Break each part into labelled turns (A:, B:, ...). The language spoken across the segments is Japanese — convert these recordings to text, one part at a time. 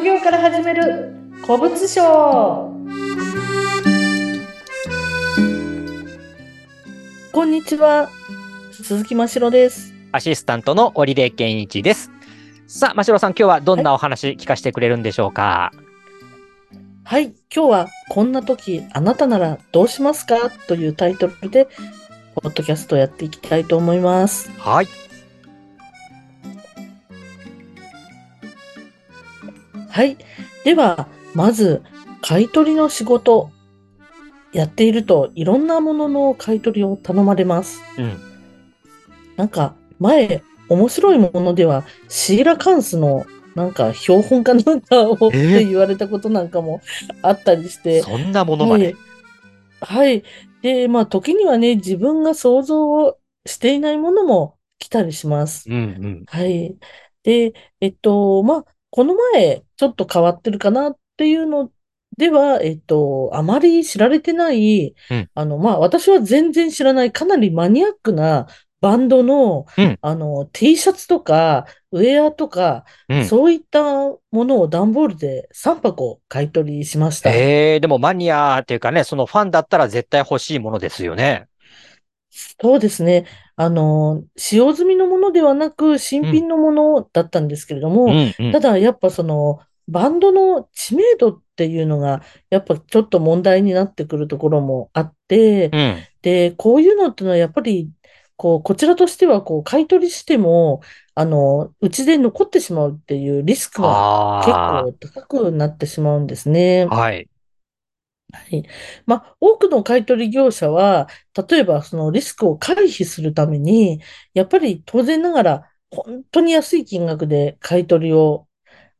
A: 副業から始める古物商こんにちは鈴木真城です
B: アシスタントの織出健一です。さあ、真城さん、今日はどんなお話聞かせてくれるんでしょうか？
A: はい今日はこんな時あなたならどうしますか？というタイトルでポッドキャストをやっていきたいと思います
B: はい。
A: はいではまず買い取りの仕事やっているといろんなものの買い取りを頼まれます
B: うん。
A: なんか前面白いものではシーラカンスのなんか標本かなんかをっ
B: えー？
A: て 言われたことなんかもあったりして、
B: そんなものまで？
A: はい。はい。で、まあ時にはね、自分が想像をしていないものも来たりします。
B: うんうん。
A: はい。で、えっと、まあ、この前ちょっと変わってるかなっていうのでは、えっと、あまり知られてない、
B: うん
A: あの、まあ私は全然知らないかなりマニアックなバンドの、
B: うん
A: あの、T シャツとか、ウェアとか、
B: うん。
A: そういったものを段ボールで3箱買い取りしました。
B: えー、でもマニアっていうかね、そのファンだったら絶対欲しいものですよね。
A: そうですね。あの、使用済みのものではなく、新品のものだったんですけれども、
B: うんうん
A: た。だやっぱその、バンドの知名度っていうのが、やっぱちょっと問題になってくるところもあって、
B: うん。
A: で、こういうのってのはやっぱり、こう、こちらとしては、こう、買い取りしても、あの、うちで残ってしまうっていうリスクが結
B: あ
A: 構高くなってしまうんですね。
B: あ。はい。
A: はい。まあ、多くの買い取り業者は、例えばそのリスクを回避するために、やっぱり当然ながら、本当に安い金額で買い取りを、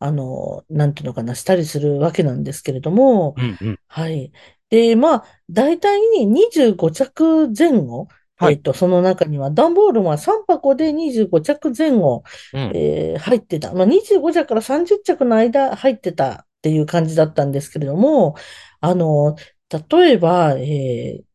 A: あの、なんていうのかな、したりするわけなんですけれども、
B: うんうん。
A: はい。で、まあ、大体25着前後、
B: はい
A: えっと、その中には、段ボールは3箱で25着前後、
B: うん。
A: えー入ってた。まあ、25着から30着の間入ってたっていう感じだったんですけれども、あの、例えば、えー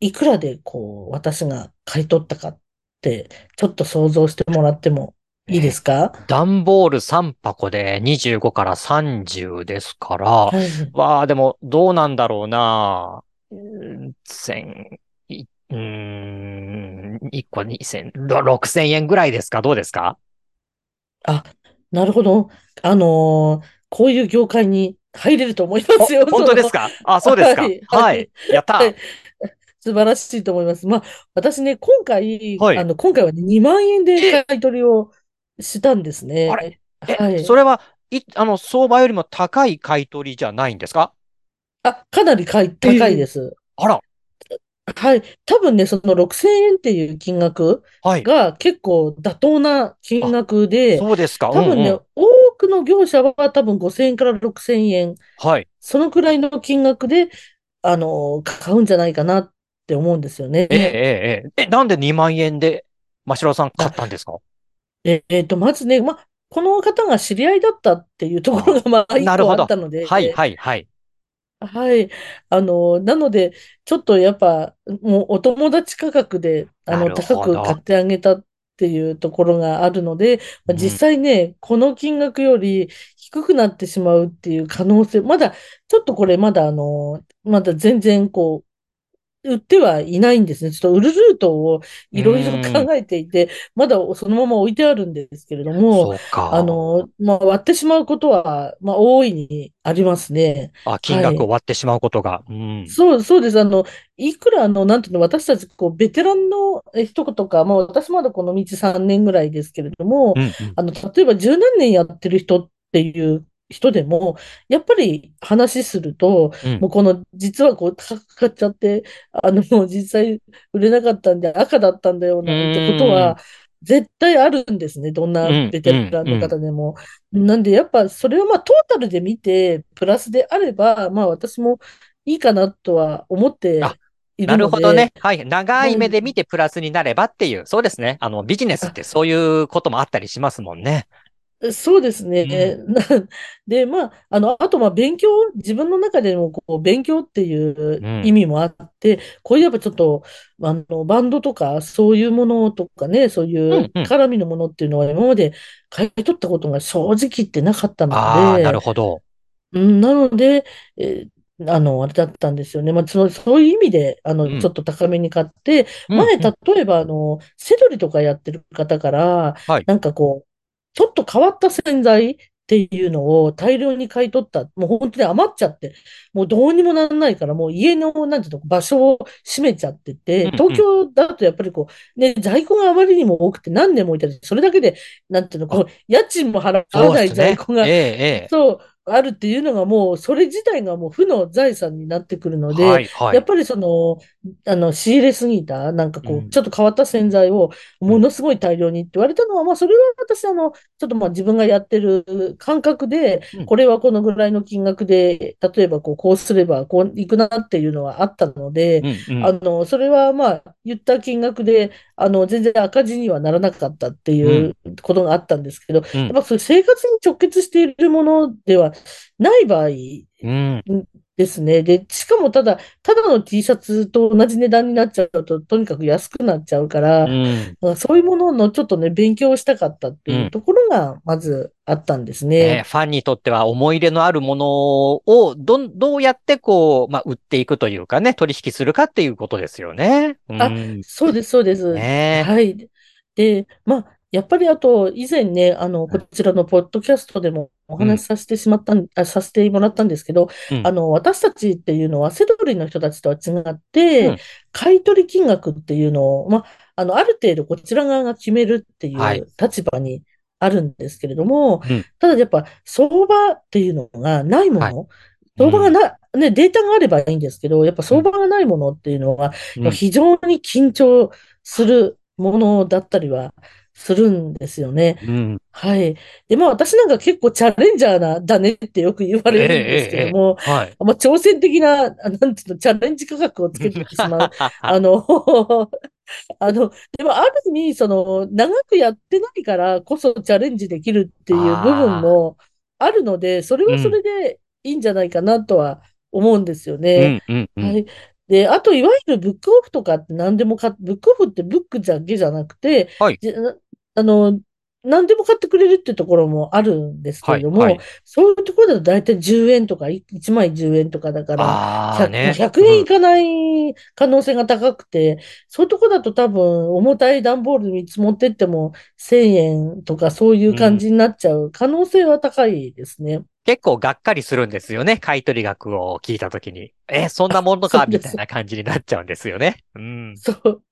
A: いくらでこう、私が買い取ったかって、ちょっと想像してもらってもいいですか？
B: 段ボール3箱で25から30ですから、
A: はい。
B: わあ、でも、どうなんだろうな。うん千、い、うーん、1個2000、ろ6000円ぐらいですか？どうですか？
A: なるほど。あのーこういう業界に入れると思いますよ。
B: お本当ですか？あ、そうですか
A: はい
B: は
A: はい
B: い。やった
A: はい素晴らしいと思います。まあ、私ね、今回、
B: はい
A: あの、今回はね、2万円で買い取りをしたんですね。
B: あれ？え、
A: はい。
B: それは、い、あの、相場よりも高い買い取りじゃないんですか？
A: あ、かなり買い高いです。
B: あら、
A: はい。多分ね、その6000円っていう金額
B: はい。
A: が結構妥当な金額で、
B: そうですか。
A: 多分ね、
B: うんうん
A: 多くの業者は多分5000円から6000円、
B: はい。
A: そのくらいの金額で、あの、買うんじゃないかなって思うんですよね。
B: ええ、ええ、ええ。え、なんで2万円で、真城さん買ったんですか？
A: ええっと、まずね、まあ、この方が知り合いだったっていうところが、まあ、一個
B: なるほど
A: あったので、
B: はい、はい、はい。
A: はい。あの、なので、ちょっとやっぱ、もうお友達価格で、あの、
B: なるほ
A: 高
B: ど
A: く買ってあげたっていうところがあるので、まあ
B: うん
A: 実際ね、この金額より低くなってしまうっていう可能性、まだ、ちょっとこれまだあの、まだ全然こう、売ってはいないんですね。ちょっと売るルートをいろいろ考えていて、まだそのまま置いてあるんですけれども。あの、まあ、割ってしまうことは、まあ、大いにありますね。
B: あ、金額を割ってしまうことが。うん。
A: そう、そうです。あの、いくらあの、なんていうの、私たち、こう、ベテランのえ人とか、まあ、私まだこの道3年ぐらいですけれども
B: う、ん、うん。
A: あの、例えば十何年やってる人っていう人でも、やっぱり話すると、
B: うん
A: もうこの、実はこう、高く買っちゃって、あの、もう実際売れなかったんで赤だったんだよ、なんてこと
B: うん
A: は、絶対あるんですね。どんな
B: うん
A: ベテランの方でも。なんで、やっぱそれをまあトータルで見て、プラスであれば、まあ私もいいかなとは思って
B: あ
A: い
B: な
A: るので。
B: るほどね。はい。長い目で見てプラスになればっていう。そうですね。あの、ビジネスってそういうこともあったりしますもんね。
A: そうですね。
B: うん。
A: なで、まあ、あの、あと、まあ、勉強、自分の中でも、こう、勉強っていう
B: うん。
A: 意味もあって、こういうやっぱちょっと、あの、バンドとか、そういうものとかね、そういう。絡みのものっていうのは、今まで買い取ったことが正直言ってなかったの
B: ああ、なる
A: で、
B: ほど。
A: うん、なので、えーあの、あれだったんですよね。まあ、その、そういう意味で、あの、ちょ
B: うん。
A: っと高めに買って、
B: うん、
A: 前、
B: うん。
A: 例えば、あの、セドリとかやってる方から、
B: はい。
A: なんかこう、ちょっと変わった洗剤っていうのを大量に買い取った。もう本当に余っちゃって、もうどうにもならないから、もう家の、なんていうの、場所を占めちゃってて。東京だとやっぱりこう、ね、在庫があまりにも多くて何年もいたり、それだけで、なんていうの、
B: あ、
A: こう、家賃も払わない。在庫が
B: ええ、ええ。
A: あるっていうのがもう、それ自体がもう負の財産になってくるので、
B: はい、はい。
A: やっぱりその、あの、仕入れすぎた、なんかこう、
B: うん、
A: ちょっと変わった洗剤を
B: うん。
A: ものすごい大量にって言われたのは、まあ、それは私、あの、ちょっとまあ自分がやってる感覚で、
B: うん、
A: これはこのぐらいの金額で、例えばこう、こうすればこういくなっていうのはあったので、
B: うん、うん。
A: あの、それはまあ、言った金額で、あの、全然赤字にはならなかったって
B: うん、
A: いうことがあったんですけど、やっ
B: うん、
A: ぱそういう生活に直結しているものではない場合
B: うん、
A: ですね。で、しかもただ、ただの T シャツと同じ値段になっちゃうと、とにかく安くなっちゃうか
B: う
A: ら、
B: ん。
A: そういうもののちょっとね、勉強をしたかったって
B: うん
A: いうところが、まずあったんですね。
B: ね、ファンにとっては思い入れのあるものをどん、どうやってこう、まあ、売っていくというかね、取引するかっていうことですよね。う
A: あ、
B: ん。
A: そうです、そうです。
B: ね
A: はい。で、まあ、やっぱりあと、以前ね、あの、こちらのポッドキャストでもお
B: うん、
A: 話しさせてしまったん、あ、させてもらったんですけど、
B: うん、
A: あの、私たちっていうのは、セドリの人たちとは違っ
B: うん。
A: て、買い取り金額っていうのを、まあ、あの、ある程度こちら側が決めるってい
B: はい。
A: う立場にあるんですけれども、
B: うん、
A: ただやっぱ、相場っていうのがないも
B: はい。
A: の、
B: うん、
A: 相場がな、ね、データがあればいいんですけど、やっぱ
B: うん、
A: 相場がないものっていうのは、
B: うん。
A: 非常に緊張するものだったりはするんですよね。
B: うん。
A: はい。で、まあ私なんか結構チャレンジャーな、だねってよく言わ
B: ええ、え
A: れるんですけ
B: え、ええ。
A: ども、
B: はい。
A: まあ挑戦的な、あなんていうの、チャレンジ価格をつけてしまう。あの、あの、でもある意味、その、長くやってないからこそチャレンジできるっていう部分もあるので、それはそ
B: うん、
A: れでいいんじゃないかなとは思うんですよね。
B: うん、うん、うん。
A: はい。で、あと、いわゆるブックオフとかって何でもか、ブックオフってブックだけじゃなくて、
B: はい、
A: あの、何でも買ってくれるっていうところもあるんですけ
B: はい、
A: れども、
B: はい。
A: そういうところだと大体10円とか、い1枚10円とかだから、
B: ああ、
A: 100、まあ、
B: ね。
A: 100
B: うん、
A: 円いかない可能性が高くて、そういうところだと多分重たい段ボール3つ持ってっても1000円とかそういう
B: うん。
A: 感じになっちゃう可能性は高いですね。
B: 結構がっかりするんですよね。買い取り額を聞いたときに。え、そんなものか みたい。な感じになっちゃうんですよね。うん。
A: そう。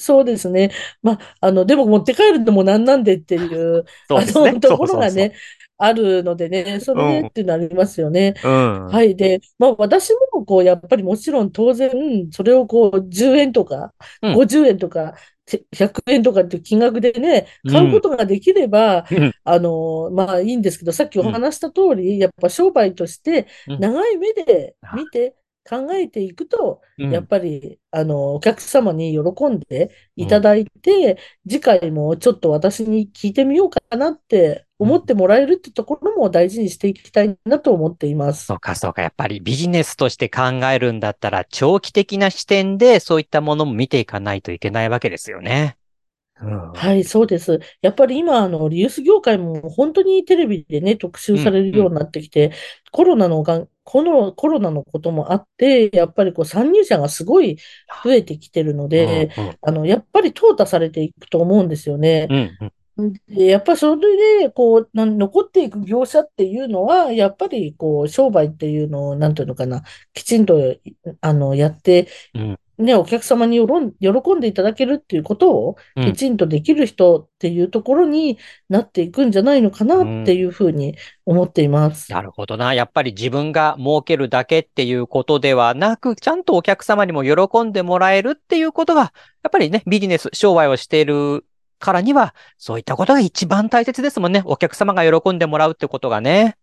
A: そうですね。まあ、あの、でも持って帰るのもなんなんでっていう、あの、
B: そうですね。
A: と
B: そうそうそ
A: ころがね、あるのでね、それでっ
B: ん。
A: ていうのありますよね。
B: うん。
A: はい。で、まあ私もこう、やっぱりもちろん当然、それをこう、10円とか、
B: うん。
A: 50円とか、て100円とかっていう金額でね、買うこ
B: うん。
A: とができれば、
B: うん。
A: あの、まあいいんですけど、さっきお
B: うん。
A: 話した通り、やっぱ商売として
B: うん。
A: 長い目で
B: あ
A: 見て考えていくと、やっ
B: うん。
A: ぱり、あの、お客様に喜んで
B: うん。
A: いただいて、次回もちょっと私に聞いてみようかなって思っ
B: うん。
A: てもらえるってところも大事にしていきたいなと思っています。
B: そうか、そうか。やっぱりビジネスとして考えるんだったら、長期的な視点でそういったものも見ていかないといけないわけですよね。うん。
A: はい、そうです。やっぱり今、あの、リユース業界も本当にテレビでね、特集
B: うん。
A: される
B: うん。
A: ようになってきて、コロナのがん、このコロナのこともあって、やっぱりこう参入者がすごい増えてきてるの
B: うん。
A: で、
B: うん。
A: あの、やっぱり淘汰されていくと思うんですよね。
B: うん。うん。
A: で、やっぱりそれで、こう、なん残っていく業者っていうのは、やっぱり、こう、商売っていうのを、なんていうのかな、きちんと、あの、やって、
B: うん
A: ね、お客様によろん喜んでいただけるっていうことを、き
B: うん
A: ちんとできる人っていうところになっていくんじゃないのかなっていうふうに思っています。
B: なるほどな。やっぱり自分が儲けるだけっていうことではなく、ちゃんとお客様にも喜んでもらえるっていうことが、やっぱりね、ビジネス、商売をしているからには、そういったことが一番大切ですもんね。お客様が喜んでもらうってことがね。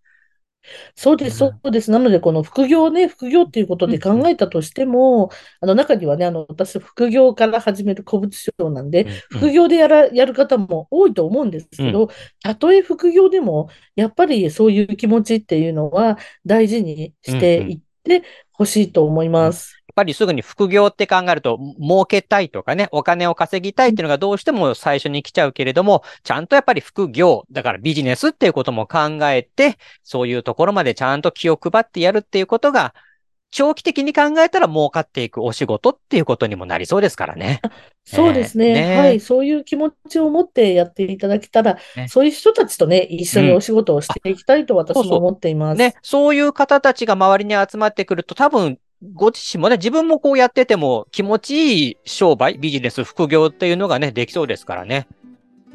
A: そうです、そ
B: う
A: です。なので、この副業ね、副業っていうことで考えたとしても、あの中にはね、あの私、副業から始める古物商なんで、副業でやら、やる方も多いと思うんです
B: うん。
A: けど、たとえ副業でも、やっぱりそういう気持ちっていうのは大事にしていってほしいと思います。
B: ぱりすぐに副業って考えると、儲けたいとかね、お金を稼ぎたいっていうのがどうしても最初に来ちゃうけれども、ちゃんとやっぱり副業、だからビジネスっていうことも考えて、そういうところまでちゃんと気を配ってやるっていうことが、長期的に考えたら儲かっていくお仕事っていうことにもなりそうですからね。
A: そうで
B: ねえ、
A: すね。はい。
B: ね
A: そういう気持ちを持ってやっていただけたら、
B: え、ね。
A: そういう人たちとね、一緒にお
B: うん。
A: 仕事をし
B: あ、
A: ていきたいと
B: そうそ
A: 私も思っていま
B: う。ね、
A: す。
B: そういう方たちが周りに集まってくると、多分、ご自身もね、自分もこうやってても気持ちいい商売、ビジネス、副業っていうのがね、できそうですからね。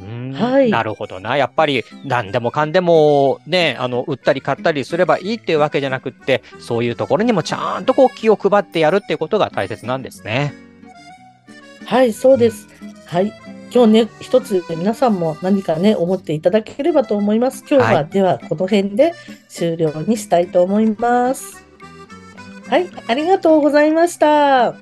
B: うーん、な
A: はい。
B: るほどな。やっぱり何でもかんでもね、あの、売ったり買ったりすればいいっていうわけじゃなくって、そういうところにもちゃんとこう気を配ってやるっていうことが大切なんですね。
A: はい、そう
B: うん
A: です。はい。今日ね、一つ皆さんも何かね、思っていただければと思います。今日
B: はい。
A: はではこの辺で終了にしたいと思います。はい、ありがとうございました。